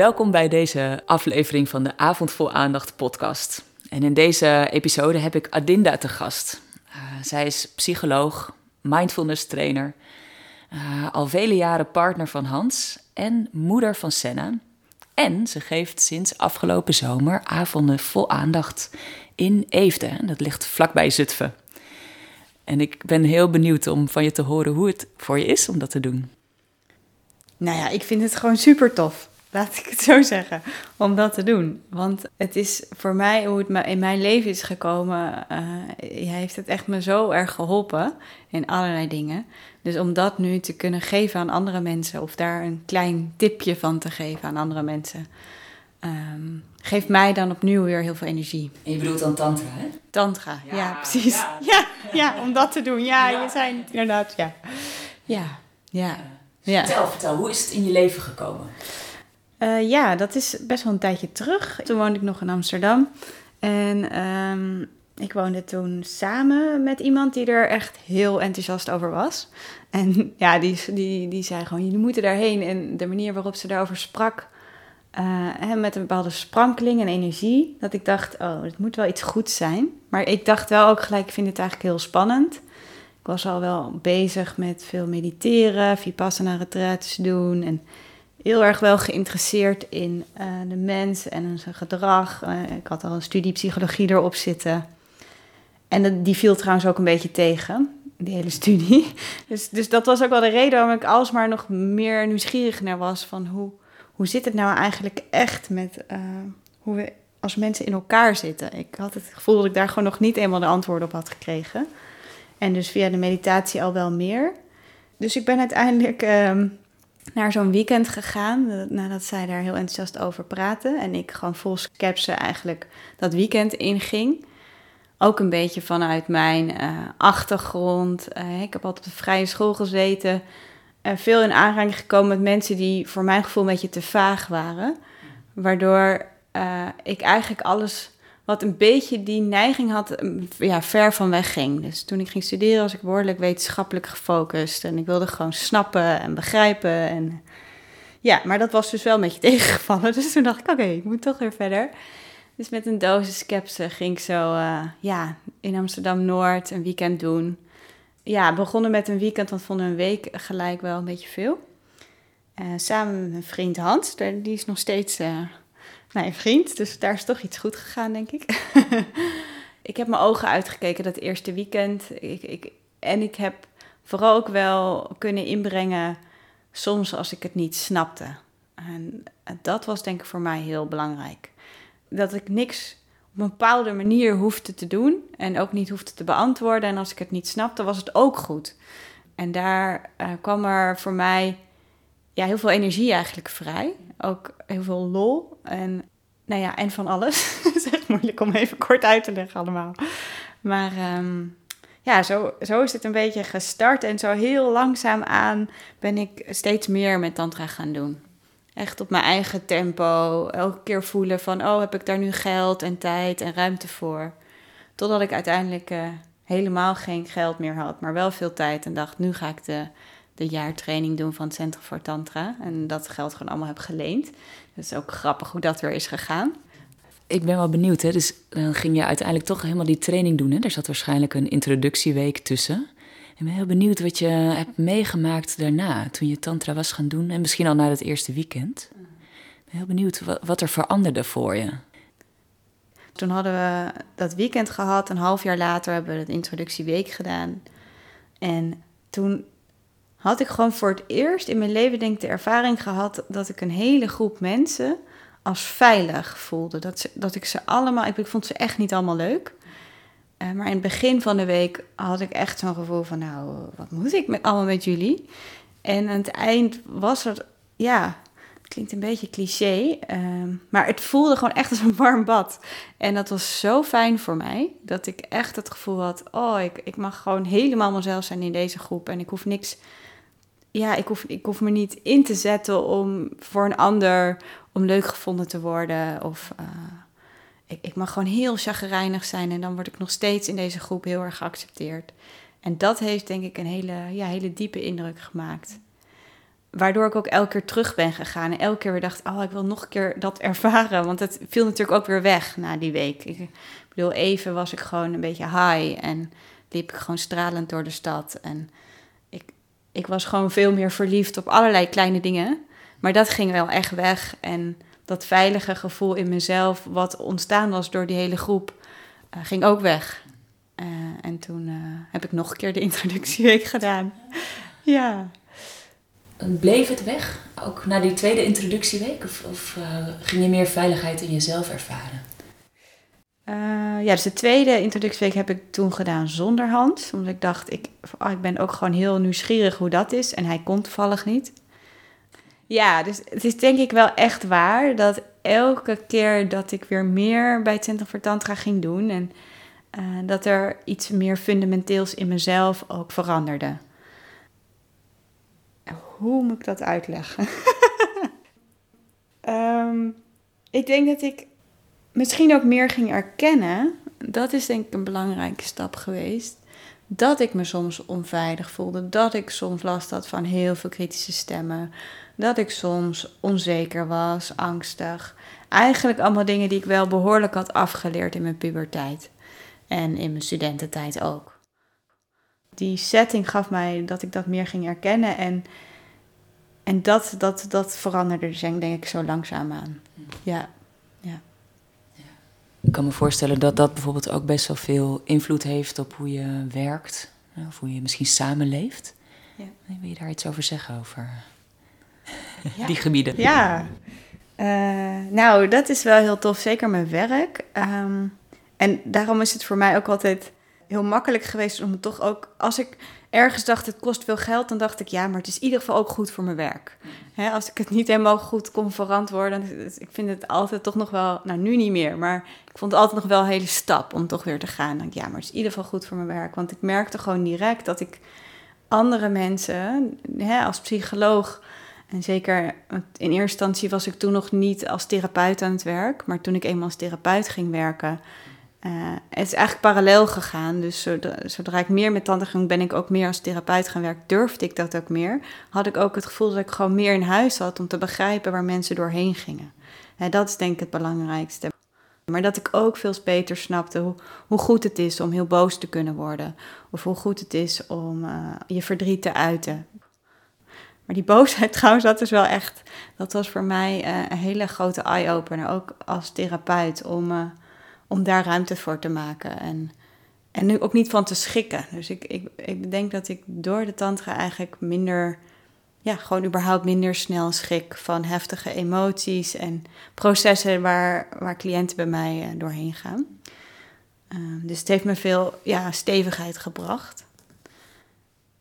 Welkom bij deze aflevering van de Avond Vol Aandacht podcast. En in deze episode heb ik Adinda te gast. Uh, zij is psycholoog, mindfulness trainer, uh, al vele jaren partner van Hans en moeder van Senna. En ze geeft sinds afgelopen zomer avonden vol aandacht in Eefde. Dat ligt vlakbij Zutphen. En ik ben heel benieuwd om van je te horen hoe het voor je is om dat te doen. Nou ja, ik vind het gewoon super tof. Laat ik het zo zeggen. Om dat te doen. Want het is voor mij, hoe het in mijn leven is gekomen. Uh, heeft het echt me zo erg geholpen. In allerlei dingen. Dus om dat nu te kunnen geven aan andere mensen. Of daar een klein tipje van te geven aan andere mensen. Um, geeft mij dan opnieuw weer heel veel energie. En je bedoelt dan tantra, hè? Tantra, ja, precies. Ja. ja. Ja, om dat te doen. Ja, je zijn inderdaad, ja. Ja, ja. ja. Vertel, vertel, hoe is het in je leven gekomen? Uh, ja, dat is best wel een tijdje terug. Toen woonde ik nog in Amsterdam. En um, ik woonde toen samen met iemand die er echt heel enthousiast over was. En ja, die, die, die zei gewoon, jullie moeten daarheen. En de manier waarop ze daarover sprak, uh, met een bepaalde sprankeling en energie, dat ik dacht, oh, het moet wel iets goeds zijn. Maar ik dacht wel ook gelijk, ik vind het eigenlijk heel spannend. Ik was al wel bezig met veel mediteren, vipassana retreats doen en heel erg wel geïnteresseerd in uh, de mens en zijn gedrag. Uh, ik had al een studie psychologie erop zitten. En die viel trouwens ook een beetje tegen, die hele studie. Dus, dus dat was ook wel de reden waarom ik alsmaar nog meer nieuwsgierig naar was van hoe hoe zit het nou eigenlijk echt met uh, hoe we als mensen in elkaar zitten? Ik had het gevoel dat ik daar gewoon nog niet eenmaal de antwoorden op had gekregen. En dus via de meditatie al wel meer. Dus ik ben uiteindelijk uh, naar zo'n weekend gegaan, nadat zij daar heel enthousiast over praten. En ik gewoon vol skepse eigenlijk dat weekend inging. Ook een beetje vanuit mijn uh, achtergrond. Uh, ik heb altijd op de vrije school gezeten veel in aanraking gekomen met mensen die voor mijn gevoel een beetje te vaag waren. Waardoor ik eigenlijk alles wat een beetje die neiging had, ja, ver van weg ging. Dus toen ik ging studeren was ik behoorlijk wetenschappelijk gefocust. En ik wilde gewoon snappen en begrijpen. En ja, maar dat was dus wel een beetje tegengevallen. Dus toen dacht ik, oké, ik moet toch weer verder. Dus met een dosis skepse ging ik zo uh, ja, in Amsterdam-Noord een weekend doen ja, begonnen met een weekend, want vonden een week gelijk wel een beetje veel. Uh, samen met mijn vriend Hans, die is nog steeds uh, mijn vriend, dus daar is toch iets goed gegaan, denk ik. ik heb mijn ogen uitgekeken dat eerste weekend. Ik, ik, en ik heb vooral ook wel kunnen inbrengen, soms als ik het niet snapte. En dat was denk ik voor mij heel belangrijk. Dat ik niks op een bepaalde manier hoefde te doen en ook niet hoefde te beantwoorden. En als ik het niet snapte, was het ook goed. En daar uh, kwam er voor mij ja, heel veel energie eigenlijk vrij. Ook heel veel lol en, nou ja, en van alles. het is echt moeilijk om even kort uit te leggen allemaal. Maar um, ja, zo, zo is het een beetje gestart. En zo heel langzaam aan ben ik steeds meer met tantra gaan doen. Echt op mijn eigen tempo. Elke keer voelen van, oh, heb ik daar nu geld en tijd en ruimte voor? Totdat ik uiteindelijk uh, helemaal geen geld meer had, maar wel veel tijd. En dacht, nu ga ik de, de jaartraining doen van het Centrum voor Tantra. En dat geld gewoon allemaal heb geleend. Dat is ook grappig hoe dat weer is gegaan. Ik ben wel benieuwd, hè? dus dan ging je uiteindelijk toch helemaal die training doen. Hè? Er zat waarschijnlijk een introductieweek tussen. Ik ben heel benieuwd wat je hebt meegemaakt daarna, toen je tantra was gaan doen. En misschien al na het eerste weekend. Ik ben heel benieuwd wat, wat er veranderde voor je. Toen hadden we dat weekend gehad. Een half jaar later hebben we de introductieweek gedaan. En toen had ik gewoon voor het eerst in mijn leven denk ik de ervaring gehad... dat ik een hele groep mensen als veilig voelde. Dat, dat ik ze allemaal... Ik vond ze echt niet allemaal leuk... Uh, maar in het begin van de week had ik echt zo'n gevoel van, nou, wat moet ik met, allemaal met jullie? En aan het eind was het, ja, het klinkt een beetje cliché, uh, maar het voelde gewoon echt als een warm bad. En dat was zo fijn voor mij, dat ik echt het gevoel had, oh, ik, ik mag gewoon helemaal mezelf zijn in deze groep. En ik hoef niks, ja, ik hoef, ik hoef me niet in te zetten om voor een ander, om leuk gevonden te worden of... Uh, ik, ik mag gewoon heel chagrijnig zijn en dan word ik nog steeds in deze groep heel erg geaccepteerd. En dat heeft denk ik een hele, ja, hele diepe indruk gemaakt. waardoor ik ook elke keer terug ben gegaan. En elke keer weer dacht, oh, ik wil nog een keer dat ervaren. Want het viel natuurlijk ook weer weg na die week. Ik bedoel, even was ik gewoon een beetje high en liep ik gewoon stralend door de stad. En ik was gewoon veel meer verliefd op allerlei kleine dingen. Maar dat ging wel echt weg. En dat veilige gevoel in mezelf, wat ontstaan was door die hele groep, uh, ging ook weg. Uh, en toen uh, heb ik nog een keer de introductieweek gedaan. ja. Bleef het weg, ook na die tweede introductieweek? Of, of ging je meer veiligheid in jezelf ervaren? Ja, dus de tweede introductieweek heb ik toen gedaan zonder Hans. Omdat ik dacht, ik, oh, ik ben ook gewoon heel nieuwsgierig hoe dat is. En hij kon toevallig niet. Ja, dus het is denk ik wel echt waar dat elke keer dat ik weer meer bij het Centrum voor Tantra ging doen en uh, dat er iets meer fundamenteels in mezelf ook veranderde. Hoe moet ik dat uitleggen? um, ik denk dat ik misschien ook meer ging erkennen. Dat is denk ik een belangrijke stap geweest. Dat ik me soms onveilig voelde. Dat ik soms last had van heel veel kritische stemmen dat ik soms onzeker was, angstig. Eigenlijk allemaal dingen die ik wel behoorlijk had afgeleerd in mijn puberteit. En in mijn studententijd ook. Die setting gaf mij dat ik dat meer ging erkennen. En, en dat, dat, dat veranderde denk ik zo langzaam aan. Ja. Ik kan me voorstellen dat dat bijvoorbeeld ook best wel veel invloed heeft op hoe je werkt. Of hoe je misschien samenleeft. Ja. Wil je daar iets over zeggen? Over die gebieden? Ja, uh, nou, dat is wel heel tof, zeker mijn werk. Um, en daarom is het voor mij ook altijd heel makkelijk geweest om het toch ook, als ik ergens dacht het kost veel geld, dan dacht ik ja, maar het is in ieder geval ook goed voor mijn werk. Als ik het niet helemaal goed kon verantwoorden, ik vind het altijd toch nog wel, nou nu niet meer, maar ik vond het altijd nog wel een hele stap om toch weer te gaan. Dan ja, maar het is in ieder geval goed voor mijn werk, want ik merkte gewoon direct dat ik andere mensen, als psycholoog, en zeker in eerste instantie was ik toen nog niet als therapeut aan het werk. Maar toen ik eenmaal als therapeut ging werken, uh, het is eigenlijk parallel gegaan. Dus zodra, zodra ik meer met tanden ging, ben ik ook meer als therapeut gaan werken. Durfde ik dat ook meer. Had ik ook het gevoel dat ik gewoon meer in huis had om te begrijpen waar mensen doorheen gingen. dat is denk ik het belangrijkste. Maar dat ik ook veel beter snapte hoe, hoe goed het is om heel boos te kunnen worden. Of hoe goed het is om uh, je verdriet te uiten. Maar die boosheid trouwens, dat is wel echt, dat was voor mij een hele grote eye-opener, ook als therapeut, om, om daar ruimte voor te maken. En, en nu ook niet van te schikken. Dus ik, ik, ik denk dat ik door de tantra eigenlijk minder, ja, gewoon überhaupt minder snel schik van heftige emoties en processen waar, waar cliënten bij mij uh, doorheen gaan. dus het heeft me veel ja, stevigheid gebracht.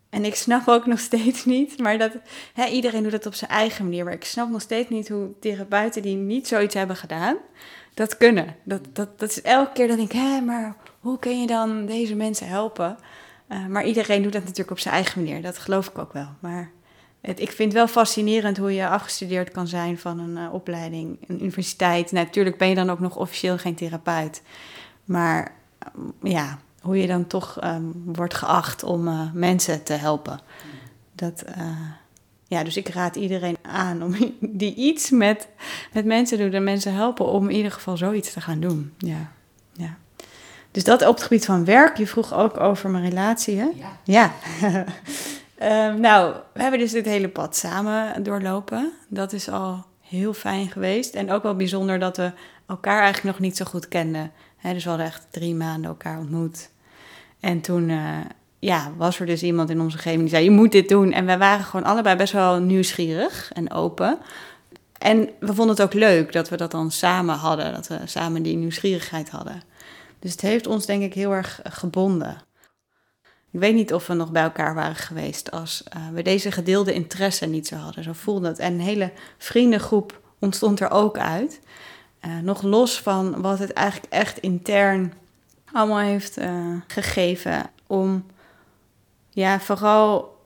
En ik snap ook nog steeds niet, maar dat iedereen doet het op zijn eigen manier. Maar ik snap nog steeds niet hoe therapeuten die niet zoiets hebben gedaan, dat kunnen. Dat, dat, dat is elke keer dat ik hé, maar hoe kun je dan deze mensen helpen? Uh, maar iedereen doet dat natuurlijk op zijn eigen manier. Dat geloof ik ook wel. Maar het, ik vind het wel fascinerend hoe je afgestudeerd kan zijn van een uh, opleiding, een universiteit. natuurlijk ben je dan ook nog officieel geen therapeut. Maar ja, hoe je dan toch ehm, wordt geacht om mensen te helpen. Dat, ja, dus ik raad iedereen aan om die iets met, met mensen doet en mensen helpen om in ieder geval zoiets te gaan doen. Ja, ja. Dus dat op het gebied van werk. Je vroeg ook over mijn relatie, hè? Ja. ja. um, nou, we hebben dus dit hele pad samen doorlopen. Dat is al heel fijn geweest. En ook wel bijzonder dat we elkaar eigenlijk nog niet zo goed kenden dus we hadden echt drie maanden elkaar ontmoet. En toen uh, ja, was er dus iemand in onze omgeving die zei: Je moet dit doen. En wij waren gewoon allebei best wel nieuwsgierig en open. En we vonden het ook leuk dat we dat dan samen hadden, dat we samen die nieuwsgierigheid hadden. Dus het heeft ons denk ik heel erg gebonden. Ik weet niet of we nog bij elkaar waren geweest als uh, we deze gedeelde interesse niet zo hadden. Zo voelde het. En een hele vriendengroep ontstond er ook uit. Uh, nog los van wat het eigenlijk echt intern allemaal heeft gegeven om ja, vooral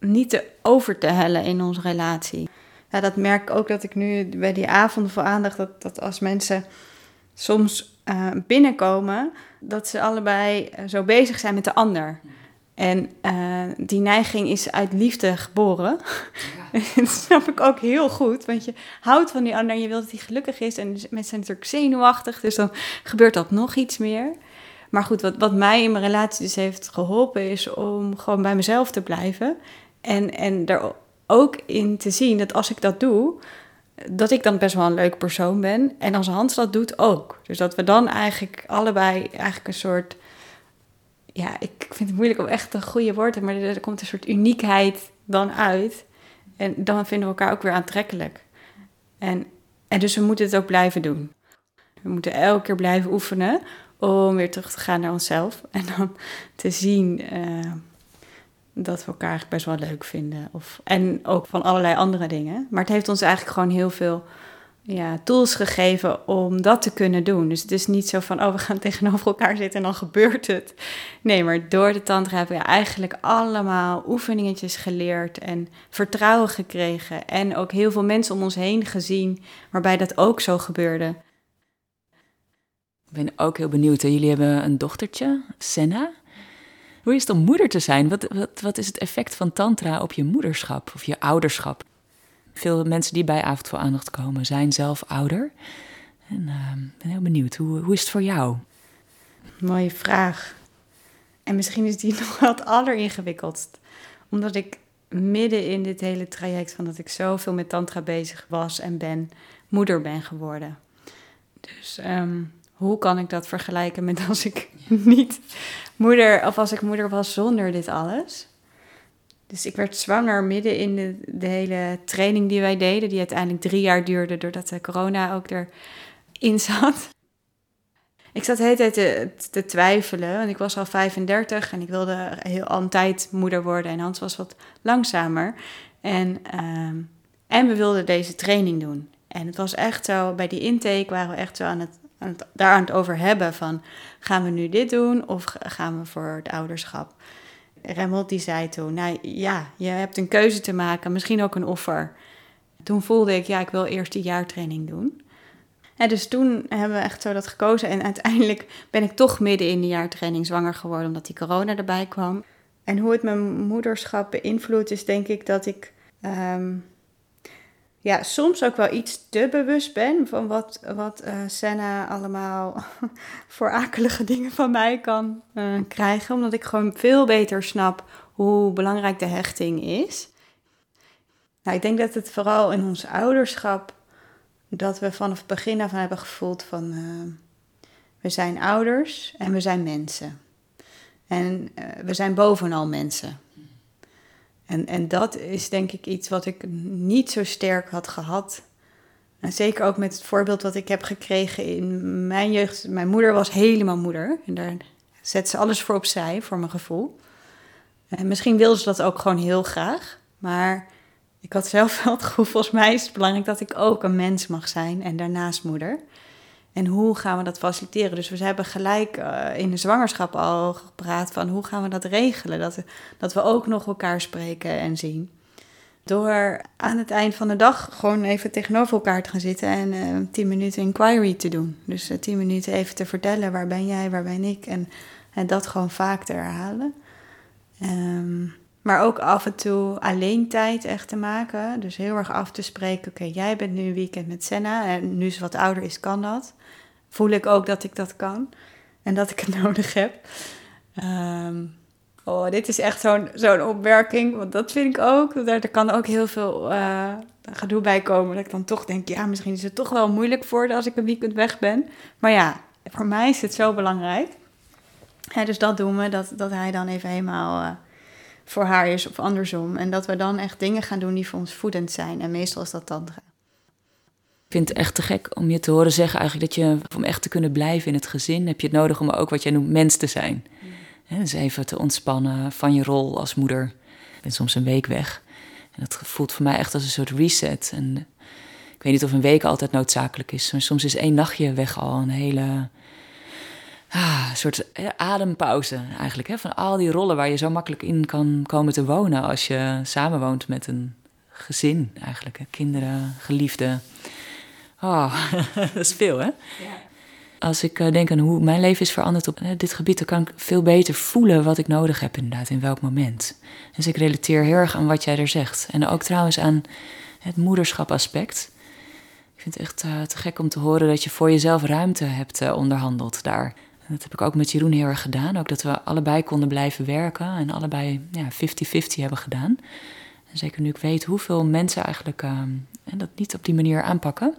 niet te over te hellen in onze relatie. Ja, dat merk ik ook dat ik nu bij die avonden voor aandacht, dat, dat als mensen soms uh, binnenkomen, dat ze allebei zo bezig zijn met de ander. En uh, die neiging is uit liefde geboren. Ja. dat snap ik ook heel goed. Want je houdt van die ander en je wilt dat hij gelukkig is. En mensen zijn natuurlijk zenuwachtig. Dus dan gebeurt dat nog iets meer. Maar goed, wat, wat mij in mijn relatie dus heeft geholpen... is om gewoon bij mezelf te blijven. En, en er ook in te zien dat als ik dat doe dat ik dan best wel een leuk persoon ben. En als Hans dat doet ook. Dus dat we dan eigenlijk allebei eigenlijk een soort. Ja, ik vind het moeilijk om echt een goede woord te maar er komt een soort uniekheid dan uit. En dan vinden we elkaar ook weer aantrekkelijk. En, en dus we moeten het ook blijven doen. We moeten elke keer blijven oefenen om weer terug te gaan naar onszelf. En dan te zien uh, dat we elkaar best wel leuk vinden. Of, en ook van allerlei andere dingen. Maar het heeft ons eigenlijk gewoon heel veel ja, tools gegeven om dat te kunnen doen. Dus het is niet zo van, oh, we gaan tegenover elkaar zitten en dan gebeurt het. Nee, maar door de tantra hebben we eigenlijk allemaal oefeningetjes geleerd en vertrouwen gekregen. En ook heel veel mensen om ons heen gezien waarbij dat ook zo gebeurde. Ik ben ook heel benieuwd. Jullie hebben een dochtertje, Senna. Hoe is het om moeder te zijn? Wat, wat, wat is het effect van tantra op je moederschap of je ouderschap? Veel mensen die bij Avond voor Aandacht komen zijn zelf ouder. En uh, ben heel benieuwd, hoe, hoe is het voor jou? Mooie vraag. En misschien is die nog wel het alleringewikkeldst. Omdat ik midden in dit hele traject van dat ik zoveel met tantra bezig was en ben, moeder ben geworden. Dus um, hoe kan ik dat vergelijken met als ik niet moeder, of als ik moeder was zonder dit alles? Dus ik werd zwanger midden in de, de hele training die wij deden, die uiteindelijk drie jaar duurde doordat de corona ook erin zat. Ik zat de hele tijd te, twijfelen, want ik was al 35 en ik wilde heel altijd moeder worden. En Hans was wat langzamer. En, uh, en we wilden deze training doen. En het was echt zo, bij die intake waren we echt zo aan het daar aan het over hebben van gaan we nu dit doen of gaan we voor het ouderschap. Remmelt die zei toen, nou ja, je hebt een keuze te maken, misschien ook een offer. Toen voelde ik, ja, ik wil eerst die jaartraining doen. En dus toen hebben we echt zo dat gekozen. En uiteindelijk ben ik toch midden in de jaartraining zwanger geworden, omdat die corona erbij kwam. En hoe het mijn moederschap beïnvloedt, is denk ik dat ik ehm, ja, soms ook wel iets te bewust ben van wat, wat uh, Senna allemaal voor akelige dingen van mij kan uh, krijgen. Omdat ik gewoon veel beter snap hoe belangrijk de hechting is. Nou, ik denk dat het vooral in ons ouderschap, dat we vanaf het begin af aan hebben gevoeld van uh, we zijn ouders en we zijn mensen. En we zijn bovenal mensen. En, en dat is denk ik iets wat ik niet zo sterk had gehad. En zeker ook met het voorbeeld wat ik heb gekregen in mijn jeugd. Mijn moeder was helemaal moeder. En daar zet ze alles voor opzij, voor mijn gevoel. En misschien wilde ze dat ook gewoon heel graag. Maar ik had zelf wel het gevoel, volgens mij is het belangrijk dat ik ook een mens mag zijn en daarnaast moeder. En hoe gaan we dat faciliteren? Dus we hebben gelijk uh, in de zwangerschap al gepraat van hoe gaan we dat regelen? Dat dat we ook nog elkaar spreken en zien. Door aan het eind van de dag gewoon even tegenover elkaar te gaan zitten en uh, tien minuten inquiry te doen. Dus uh, tien minuten even te vertellen waar ben jij, waar ben ik. En, en dat gewoon vaak te herhalen. Um, maar ook af en toe alleen tijd echt te maken. Dus heel erg af te spreken. Oké, jij bent nu een weekend met Senna. En nu ze wat ouder is, kan dat. Voel ik ook dat ik dat kan. En dat ik het nodig heb. Ehm, oh, dit is echt zo'n zo'n opmerking. Want dat vind ik ook. Er, kan ook heel veel uh, gedoe bij komen. Dat ik dan toch denk, ja, misschien is het toch wel moeilijk voor als ik een weekend weg ben. Maar ja, voor mij is het zo belangrijk. Dus dat doen we. Dat, dat hij dan even helemaal... Uh, voor haar is of andersom. En dat we dan echt dingen gaan doen die voor ons voedend zijn. En meestal is dat tantra. Ik vind het echt te gek om je te horen zeggen eigenlijk dat je, om echt te kunnen blijven in het gezin, heb je het nodig om ook wat jij noemt mens te zijn. Mm. dus even te ontspannen van je rol als moeder. Ik ben soms een week weg. En dat voelt voor mij echt als een soort reset. En ik weet niet of een week altijd noodzakelijk is, maar soms is één nachtje weg al een hele ah, soort adempauze eigenlijk. Hè, van al die rollen waar je zo makkelijk in kan komen te wonen als je samenwoont met een gezin eigenlijk. Hè, kinderen, geliefden. Oh, dat is veel hè? Ja. Als ik eh, denk aan hoe mijn leven is veranderd op dit gebied, dan kan ik veel beter voelen wat ik nodig heb, inderdaad, in welk moment. Dus ik relateer heel erg aan wat jij er zegt. En ook trouwens aan het moederschap aspect. Ik vind het echt uh, te gek om te horen dat je voor jezelf ruimte hebt onderhandeld daar. Dat heb ik ook met Jeroen heel erg gedaan. Ook dat we allebei konden blijven werken en allebei 50-50 ja, hebben gedaan. En zeker nu ik weet hoeveel mensen eigenlijk uh, dat niet op die manier aanpakken.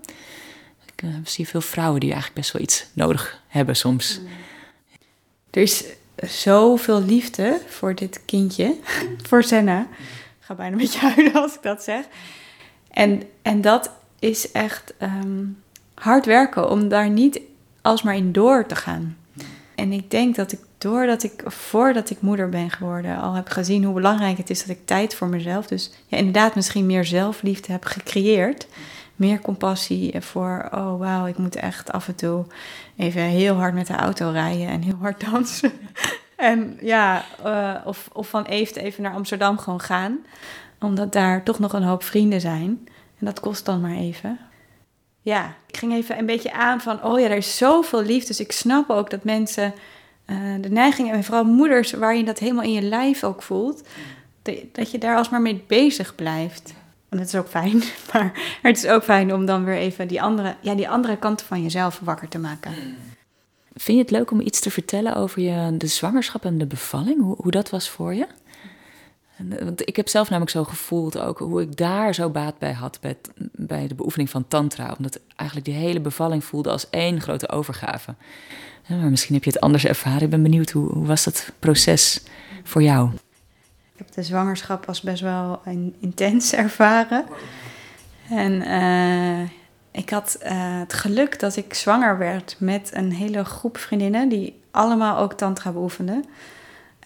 Ik zie veel vrouwen die eigenlijk best wel iets nodig hebben soms. Er is zoveel liefde voor dit kindje, voor Senna. Ik ga bijna met je huilen als ik dat zeg. En, en dat is echt ehm, hard werken om daar niet alsmaar in door te gaan. En ik denk dat ik doordat ik, voordat ik moeder ben geworden, al heb gezien hoe belangrijk het is dat ik tijd voor mezelf, dus ja, inderdaad misschien meer zelfliefde heb gecreëerd. Meer compassie voor, oh wauw, ik moet echt af en toe even heel hard met de auto rijden en heel hard dansen. en ja, uh, of, of van even even naar Amsterdam gewoon gaan, omdat daar toch nog een hoop vrienden zijn. En dat kost dan maar even. Ja, ik ging even een beetje aan van, oh ja, er is zoveel liefde. Dus ik snap ook dat mensen uh, de neiging, en vooral moeders, waar je dat helemaal in je lijf ook voelt, dat je daar alsmaar mee bezig blijft. En dat is ook fijn, maar het is ook fijn om dan weer even die andere, ja, die andere kanten van jezelf wakker te maken. Vind je het leuk om iets te vertellen over je, de zwangerschap en de bevalling? Hoe, hoe dat was voor je? Eh, want ik heb zelf namelijk zo gevoeld ook hoe ik daar zo baat bij had bij, de beoefening van tantra. Omdat eigenlijk die hele bevalling voelde als één grote overgave. Maar misschien heb je het anders ervaren. Ik ben benieuwd, hoe, hoe was dat proces voor jou? Ik heb de zwangerschap als best wel intens ervaren. En uh, ik had uh, het geluk dat ik zwanger werd met een hele groep vriendinnen die allemaal ook tantra beoefenden.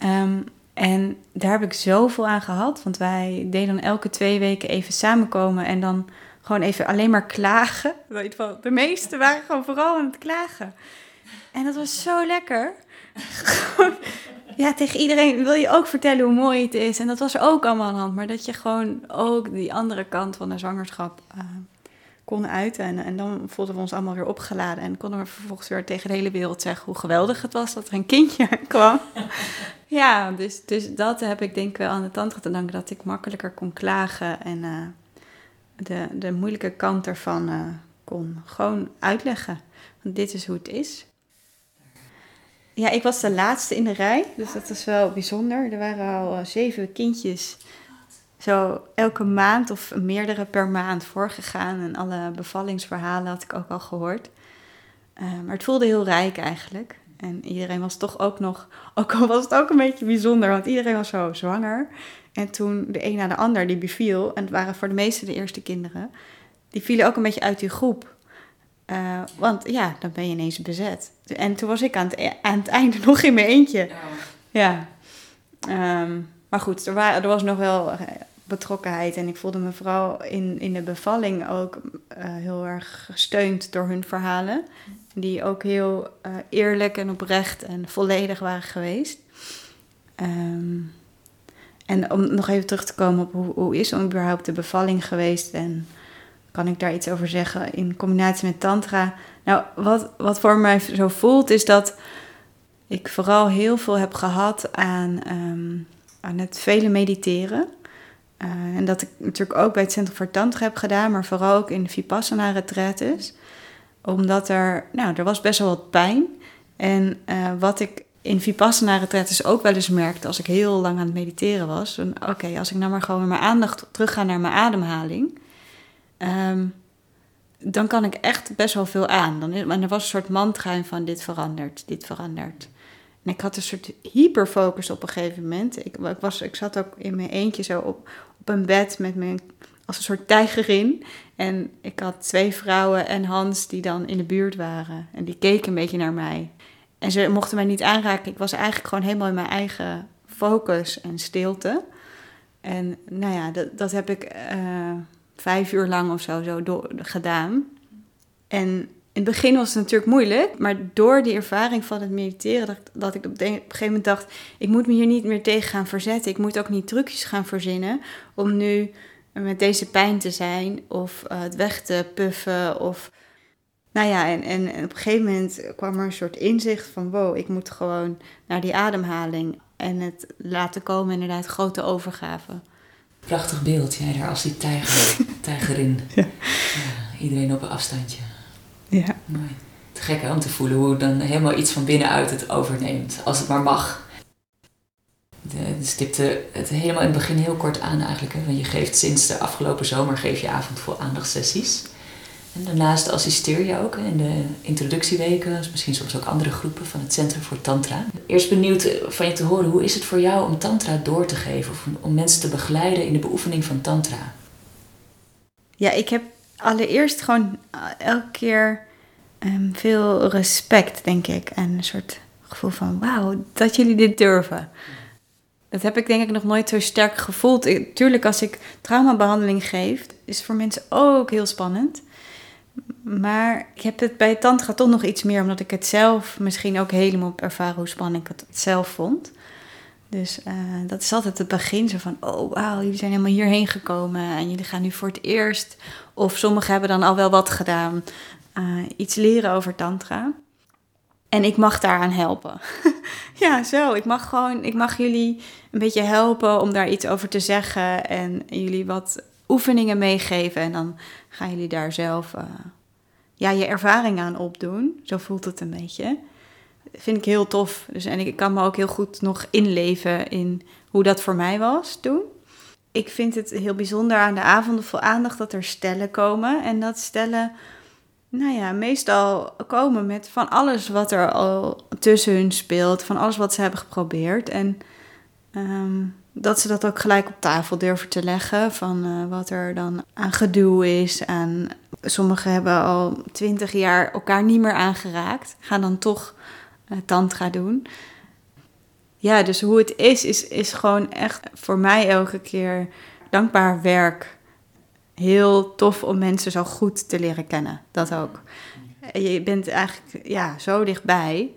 Um, en daar heb ik zoveel aan gehad, want wij deden dan elke twee weken even samenkomen en dan gewoon even alleen maar klagen. De meesten waren gewoon vooral aan het klagen. En dat was zo lekker. ja, tegen iedereen wil je ook vertellen hoe mooi het is. En dat was ook allemaal aan de hand. Maar dat je gewoon ook die andere kant van de zwangerschap uh, kon uiten. En, en dan voelden we ons allemaal weer opgeladen. En konden we vervolgens weer tegen de hele wereld zeggen hoe geweldig het was dat er een kindje kwam. ja, dus, dus dat heb ik denk ik wel aan de tante te danken. Dat ik makkelijker kon klagen. En uh, de, de moeilijke kant ervan uh, kon gewoon uitleggen. Want dit is hoe het is. Ja, ik was de laatste in de rij, dus dat is wel bijzonder. Er waren al uh, zeven kindjes zo elke maand of meerdere per maand voorgegaan. En alle bevallingsverhalen had ik ook al gehoord. Uh, maar het voelde heel rijk eigenlijk. En iedereen was toch ook nog, ook al was het ook een beetje bijzonder, want iedereen was zo zwanger. En toen de een na de ander die beviel, en het waren voor de meeste de eerste kinderen, die vielen ook een beetje uit die groep. Uh, want ja, dan ben je ineens bezet. En toen was ik aan het, e-, aan het einde nog in mijn eentje. Ja. Um, maar goed, er, er was nog wel eh, betrokkenheid. En ik voelde me vooral in, in de bevalling ook uh, heel erg gesteund door hun verhalen. Die ook heel uh, eerlijk en oprecht en volledig waren geweest. Um, en om nog even terug te komen op hoe, hoe is überhaupt de bevalling geweest en kan ik daar iets over zeggen in combinatie met tantra. Nou, wat, wat voor mij zo voelt is dat ik vooral heel veel heb gehad aan, um, aan het vele mediteren. Uh, en dat ik natuurlijk ook bij het Centrum voor Tantra heb gedaan, maar vooral ook in de Vipassana retretes. Omdat er, nou, er was best wel wat pijn. En uh, wat ik in Vipassana retretes ook wel eens merkte als ik heel lang aan het mediteren was. Oké, als ik nou maar gewoon mijn aandacht terug ga naar mijn ademhaling Um, dan kan ik echt best wel veel aan. Dan, en er was een soort mantra van dit verandert, dit verandert. En ik had een soort hyperfocus op een gegeven moment. Ik, ik, was, ik zat ook in mijn eentje zo op, op een bed met mijn, als een soort tijgerin. En ik had twee vrouwen en Hans die dan in de buurt waren. En die keken een beetje naar mij. En ze mochten mij niet aanraken. Ik was eigenlijk gewoon helemaal in mijn eigen focus en stilte. En nou ja, dat, dat heb ik... Uh, vijf uur lang of zo, zo gedaan. En in het begin was het natuurlijk moeilijk, maar door die ervaring van het mediteren, dat, dat ik op, een gegeven moment dacht: ik moet me hier niet meer tegen gaan verzetten. Ik moet ook niet trucjes gaan verzinnen om nu met deze pijn te zijn of uh, het weg te puffen. Of... nou ja, en, en, op een gegeven moment kwam er een soort inzicht van... wow, ik moet gewoon naar die ademhaling en het laten komen, inderdaad, grote overgave. Prachtig beeld, jij daar als die tijger, tijgerin. Ja. iedereen op een afstandje. Ja. Mooi. Te gek hè, om te voelen hoe dan helemaal iets van binnenuit het overneemt, als het maar mag. De, de stipte het helemaal in het begin heel kort aan eigenlijk. Hè? Want je geeft sinds de afgelopen zomer geef je avondvol aandachtsessies. En daarnaast assisteer je ook in de introductieweken, dus misschien soms ook andere groepen van het Centrum voor Tantra. Eerst benieuwd van je te horen, hoe is het voor jou om Tantra door te geven of om mensen te begeleiden in de beoefening van Tantra? Ja, ik heb allereerst gewoon eh, elke keer um, veel respect, denk ik. En een soort gevoel van, wauw, dat jullie dit durven. Dat heb ik denk ik nog nooit zo sterk gevoeld. tuurlijk, als ik traumabehandeling geef, is het voor mensen ook heel spannend. Maar ik heb het bij tantra toch nog iets meer, omdat ik het zelf misschien ook helemaal op ervaren hoe spannend ik het zelf vond. Dus uh, dat is altijd het begin, zo van, oh wauw, jullie zijn helemaal hierheen gekomen en jullie gaan nu voor het eerst, of sommigen hebben dan al wel wat gedaan, uh, iets leren over tantra. En ik mag daaraan helpen. ja, zo. Ik mag gewoon, ik mag jullie een beetje helpen om daar iets over te zeggen en jullie wat oefeningen meegeven. En dan gaan jullie daar zelf uh, ja, je ervaring aan opdoen. Zo voelt het een beetje. Vind ik heel tof. Dus, en ik kan me ook heel goed nog inleven in hoe dat voor mij was toen. Ik vind het heel bijzonder aan de avonden vol aandacht dat er stellen komen. En dat stellen, nou ja, meestal komen met van alles wat er al tussen hun speelt. Van alles wat ze hebben geprobeerd. En um, dat ze dat ook gelijk op tafel durven te leggen. Van uh, wat er dan aan gedoe is. En sommigen hebben al twintig jaar elkaar niet meer aangeraakt. Gaan dan toch tantra doen. Ja, dus hoe het is, is, is gewoon echt voor mij elke keer dankbaar werk. Heel tof om mensen zo goed te leren kennen. Dat ook. Je bent eigenlijk ja, zo dichtbij.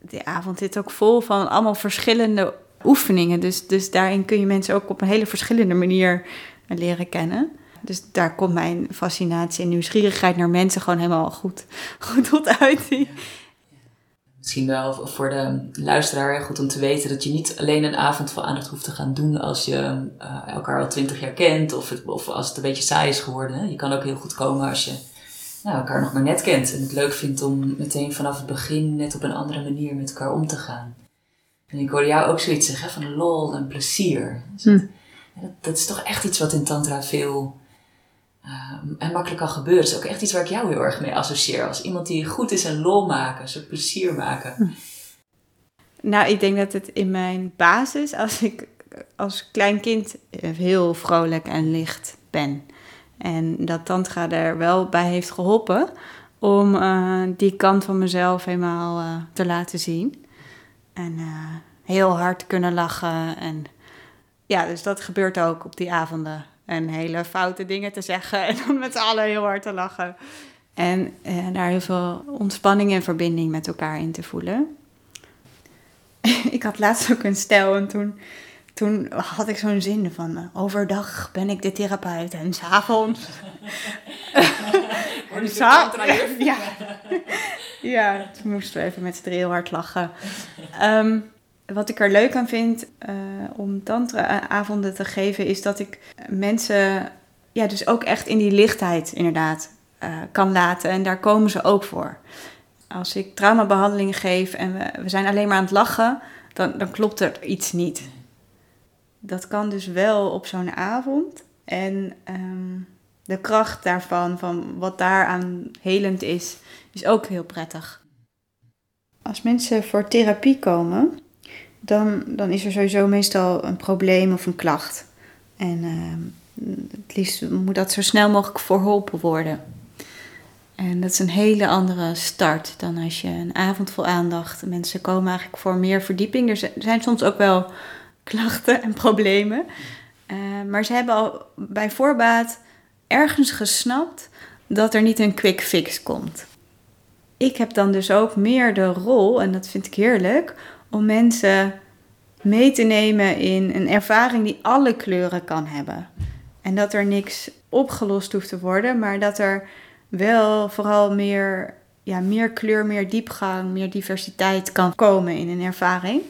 Die avond zit ook vol van allemaal verschillende oefeningen. Dus, dus daarin kun je mensen ook op een hele verschillende manier leren kennen. Dus daar komt mijn fascinatie en nieuwsgierigheid naar mensen gewoon helemaal goed, goed tot uit. Misschien wel voor de luisteraar goed om te weten dat je niet alleen een avond van aandacht hoeft te gaan doen als je uh, elkaar al twintig jaar kent of, het, of als het een beetje saai is geworden. Hè. Je kan ook heel goed komen als je nou, elkaar nog maar net kent en het leuk vindt om meteen vanaf het begin net op een andere manier met elkaar om te gaan. En ik hoorde jou ook zoiets zeggen van lol en plezier. Dus hm. dat, dat, is toch echt iets wat in Tantra veel uh, en makkelijk kan gebeuren. Het is ook echt iets waar ik jou heel erg mee associeer. Als iemand die goed is en lol maken, zo plezier maken. Hm. Nou, ik denk dat het in mijn basis, als ik als klein kind heel vrolijk en licht ben. En dat Tantra er wel bij heeft geholpen om uh, die kant van mezelf helemaal uh, te laten zien. En uh, heel hard kunnen lachen. En ja, dus dat gebeurt ook op die avonden. En hele foute dingen te zeggen en dan met z'n allen heel hard te lachen. En uh, daar heel veel ontspanning en verbinding met elkaar in te voelen. ik had laatst ook een stel en toen, toen had ik zo'n zin van... Uh, overdag ben ik de therapeut en s'avonds... en ja. ja, toen moesten we even met z'n heel hard lachen. Um, wat ik er leuk aan vind uh, om tantra-avonden te geven, is dat ik mensen ja, dus ook echt in die lichtheid inderdaad uh, kan laten. En daar komen ze ook voor. Als ik traumabehandeling geef en we, zijn alleen maar aan het lachen, dan, dan klopt er iets niet. Dat kan dus wel op zo'n avond. En um, de kracht daarvan, van wat daaraan helend is, is ook heel prettig. Als mensen voor therapie komen, dan, dan is er sowieso meestal een probleem of een klacht. En uh, het liefst moet dat zo snel mogelijk verholpen worden. En dat is een hele andere start dan als je een avond vol aandacht. Mensen komen eigenlijk voor meer verdieping. Er zijn soms ook wel klachten en problemen. Uh, maar ze hebben al bij voorbaat ergens gesnapt dat er niet een quick fix komt. Ik heb dan dus ook meer de rol, en dat vind ik heerlijk, om mensen mee te nemen in een ervaring die alle kleuren kan hebben. En dat er niks opgelost hoeft te worden, maar dat er wel vooral meer, ja, meer kleur, meer diepgang, meer diversiteit kan komen in een ervaring.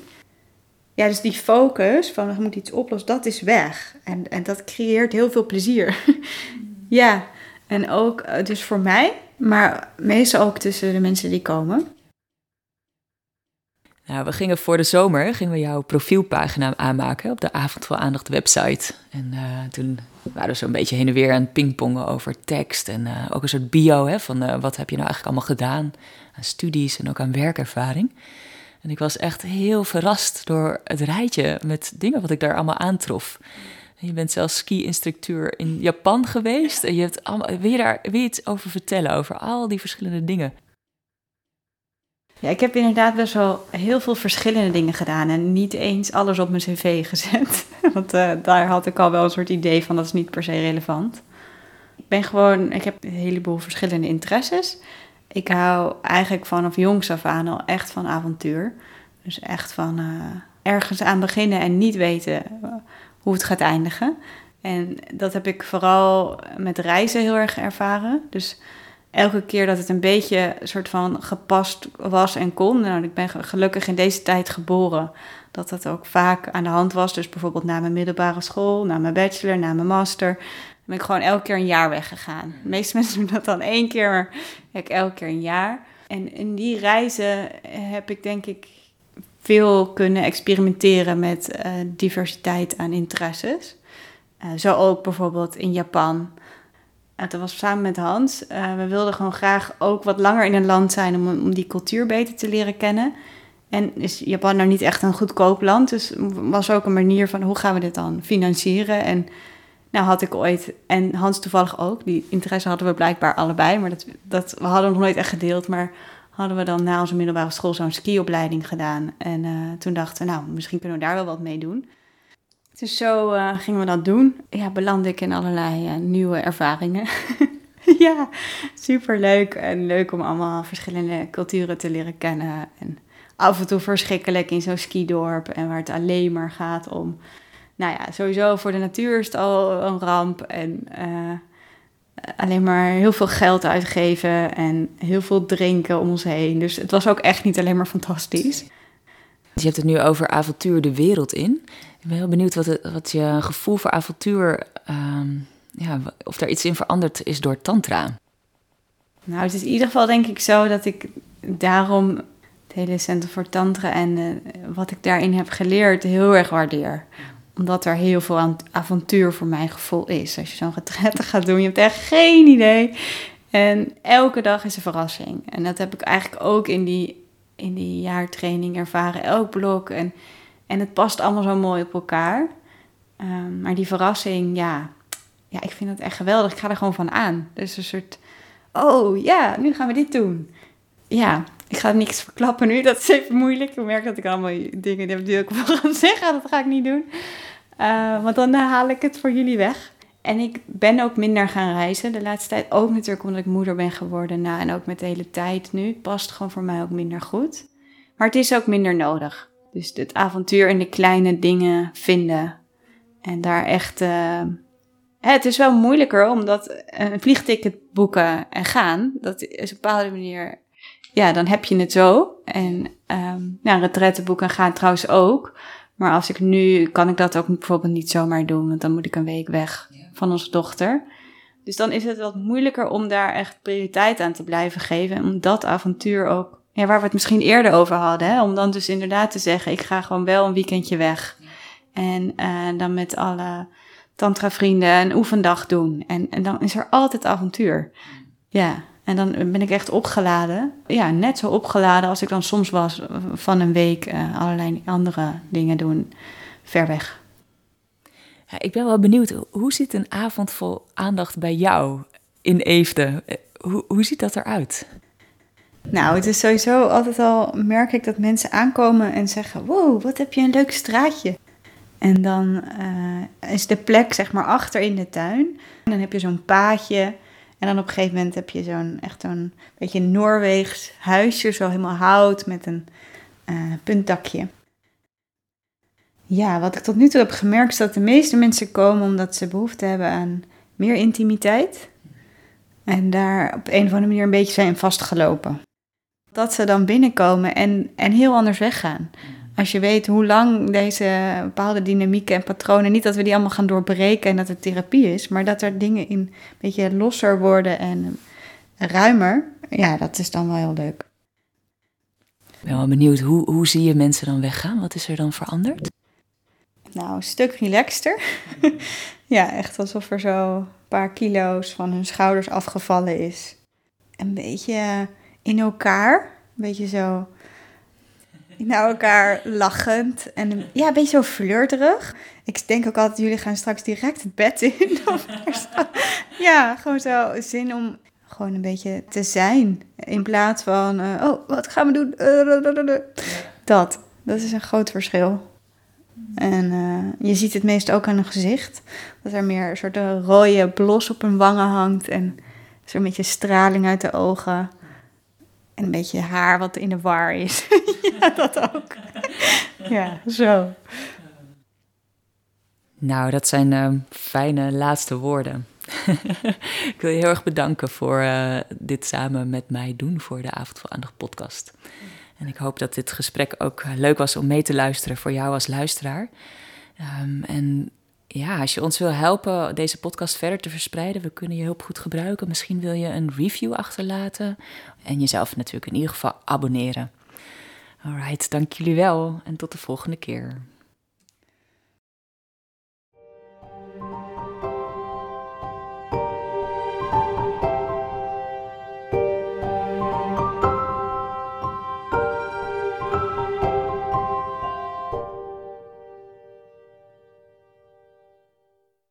Ja, dus die focus van we moeten iets oplossen, dat is weg. En, en dat creëert heel veel plezier. ja, en ook eh, dus voor mij, maar meestal ook tussen de mensen die komen. Nou, we gingen voor de zomer gingen we jouw profielpagina aanmaken op de Avond voor Aandacht website. En uh, toen waren we zo'n beetje heen en weer aan het pingpongen over tekst. En uh, ook een soort bio hè, van uh, wat heb je nou eigenlijk allemaal gedaan aan studies en ook aan werkervaring. En ik was echt heel verrast door het rijtje met dingen wat ik daar allemaal aantrof. Je bent zelfs ski-instructeur in Japan geweest. En je hebt allemaal, wil, je daar, wil je iets over vertellen, over al die verschillende dingen? Ja, ik heb inderdaad best wel heel veel verschillende dingen gedaan en niet eens alles op mijn cv gezet. Want uh, daar had ik al wel een soort idee van, dat is niet per se relevant. Ik ben gewoon, ik heb een heleboel verschillende interesses. Ik hou eigenlijk vanaf jongs af aan al echt van avontuur. Dus echt van uh, ergens aan beginnen en niet weten hoe het gaat eindigen. En dat heb ik vooral met reizen heel erg ervaren. Dus elke keer dat het een beetje soort van gepast was en kon. Nou, ik ben gelukkig in deze tijd geboren dat dat ook vaak aan de hand was. Dus bijvoorbeeld na mijn middelbare school, na mijn bachelor, na mijn master. ben ik gewoon elke keer een jaar weggegaan. De meeste mensen doen dat dan één keer, maar ik elke keer een jaar. En in die reizen heb ik denk ik veel kunnen experimenteren met uh, diversiteit aan interesses. Uh, zo ook bijvoorbeeld in Japan dat was samen met Hans. Uh, we wilden gewoon graag ook wat langer in een land zijn om, om die cultuur beter te leren kennen. En is Japan nou niet echt een goedkoop land, dus was ook een manier van hoe gaan we dit dan financieren? En nou had ik ooit, en Hans toevallig ook, die interesse hadden we blijkbaar allebei, maar dat, dat we hadden nog nooit echt gedeeld, maar hadden we dan na onze middelbare school zo'n skiopleiding gedaan. En uh, toen dachten we, nou, misschien kunnen we daar wel wat mee doen. Dus zo uh, gingen we dat doen. Ja, belandde ik in allerlei uh, nieuwe ervaringen. ja, super leuk. En leuk om allemaal verschillende culturen te leren kennen. En af en toe verschrikkelijk in zo'n skidorp. En waar het alleen maar gaat om. Nou ja, sowieso voor de natuur is het al een ramp. En uh, alleen maar heel veel geld uitgeven. En heel veel drinken om ons heen. Dus het was ook echt niet alleen maar fantastisch. Je hebt het nu over avontuur de wereld in. Ik ben heel benieuwd wat, wat je gevoel voor avontuur, um, ja, of daar iets in veranderd is door Tantra. Nou, het is in ieder geval denk ik zo dat ik daarom het hele Centrum voor Tantra en uh, wat ik daarin heb geleerd heel erg waardeer. Omdat er heel veel avontuur voor mijn gevoel is. Als je zo'n retraite gaat doen, je hebt echt geen idee. En elke dag is een verrassing. En dat heb ik eigenlijk ook in die, in die jaartraining ervaren. Elk blok. En en het past allemaal zo mooi op elkaar. Um, maar die verrassing, ja, ja, ik vind het echt geweldig. Ik ga er gewoon van aan. Dus een soort, oh ja, nu gaan we dit doen. Ja, ik ga niks verklappen nu. Dat is even moeilijk. Ik merk dat ik allemaal dingen heb die ik wil gaan zeggen. Dat ga ik niet doen. Uh, want dan haal ik het voor jullie weg. En ik ben ook minder gaan reizen de laatste tijd. Ook natuurlijk omdat ik moeder ben geworden. Nou, en ook met de hele tijd nu. Het past gewoon voor mij ook minder goed. Maar het is ook minder nodig. Dus het avontuur in de kleine dingen vinden. En daar echt. Uh, het is wel moeilijker omdat een vliegticket boeken en gaan. Dat is op een bepaalde manier. Ja, dan heb je het zo. En um, nou, retretten boeken gaan trouwens ook. Maar als ik nu, kan ik dat ook bijvoorbeeld niet zomaar doen. Want dan moet ik een week weg van onze dochter. Dus dan is het wat moeilijker om daar echt prioriteit aan te blijven geven. En om dat avontuur ook ja, waar we het misschien eerder over hadden. Hè? Om dan dus inderdaad te zeggen, ik ga gewoon wel een weekendje weg. En uh, dan met alle tantra-vrienden een oefendag doen. En, en dan is er altijd avontuur. Ja, en dan ben ik echt opgeladen. Ja, net zo opgeladen als ik dan soms was van een week uh, allerlei andere dingen doen, ver weg. Ja, ik ben wel benieuwd, hoe ziet een avond vol aandacht bij jou in Eefde? Hoe, hoe ziet dat eruit? Nou, het is sowieso altijd al, merk ik dat mensen aankomen en zeggen: Wow, wat heb je een leuk straatje. En dan uh, is de plek zeg maar achter in de tuin. Dan heb je zo'n paadje. En dan op een gegeven moment heb je zo'n echt zo'n beetje Noorweegs huisje, zo helemaal hout met een uh, puntdakje. Ja, wat ik tot nu toe heb gemerkt is dat de meeste mensen komen omdat ze behoefte hebben aan meer intimiteit. En daar op een of andere manier een beetje zijn vastgelopen. Dat ze dan binnenkomen en, en heel anders weggaan. Als je weet hoe lang deze bepaalde dynamieken en patronen, niet dat we die allemaal gaan doorbreken en dat het therapie is, maar dat er dingen in een beetje losser worden en ruimer, ja, dat is dan wel heel leuk. Ik ben wel benieuwd, hoe, hoe zie je mensen dan weggaan? Wat is er dan veranderd? Nou, een stuk relaxter. ja, echt alsof er zo een paar kilo's van hun schouders afgevallen is. Een beetje in elkaar. Een beetje zo naar elkaar lachend. En ja, een beetje zo flirterig. Ik denk ook altijd, jullie gaan straks direct het bed in. ja, gewoon zo zin om gewoon een beetje te zijn. In plaats van, uh, oh, wat gaan we doen? Dat, dat is een groot verschil. En uh, je ziet het meest ook aan een gezicht. Dat er meer een soort rode blos op hun wangen hangt. En zo'n beetje straling uit de ogen. En een beetje haar wat in de war is. ja, dat ook. ja, zo. Nou, dat zijn uh, fijne laatste woorden. ik wil je heel erg bedanken voor uh, dit samen met mij doen voor de Avond voor Aandacht podcast. En ik hoop dat dit gesprek ook leuk was om mee te luisteren voor jou als luisteraar. Um, en ja, als je ons wil helpen deze podcast verder te verspreiden, we kunnen je hulp goed gebruiken. Misschien wil je een review achterlaten en jezelf natuurlijk in ieder geval abonneren. Alright, dank jullie wel en tot de volgende keer.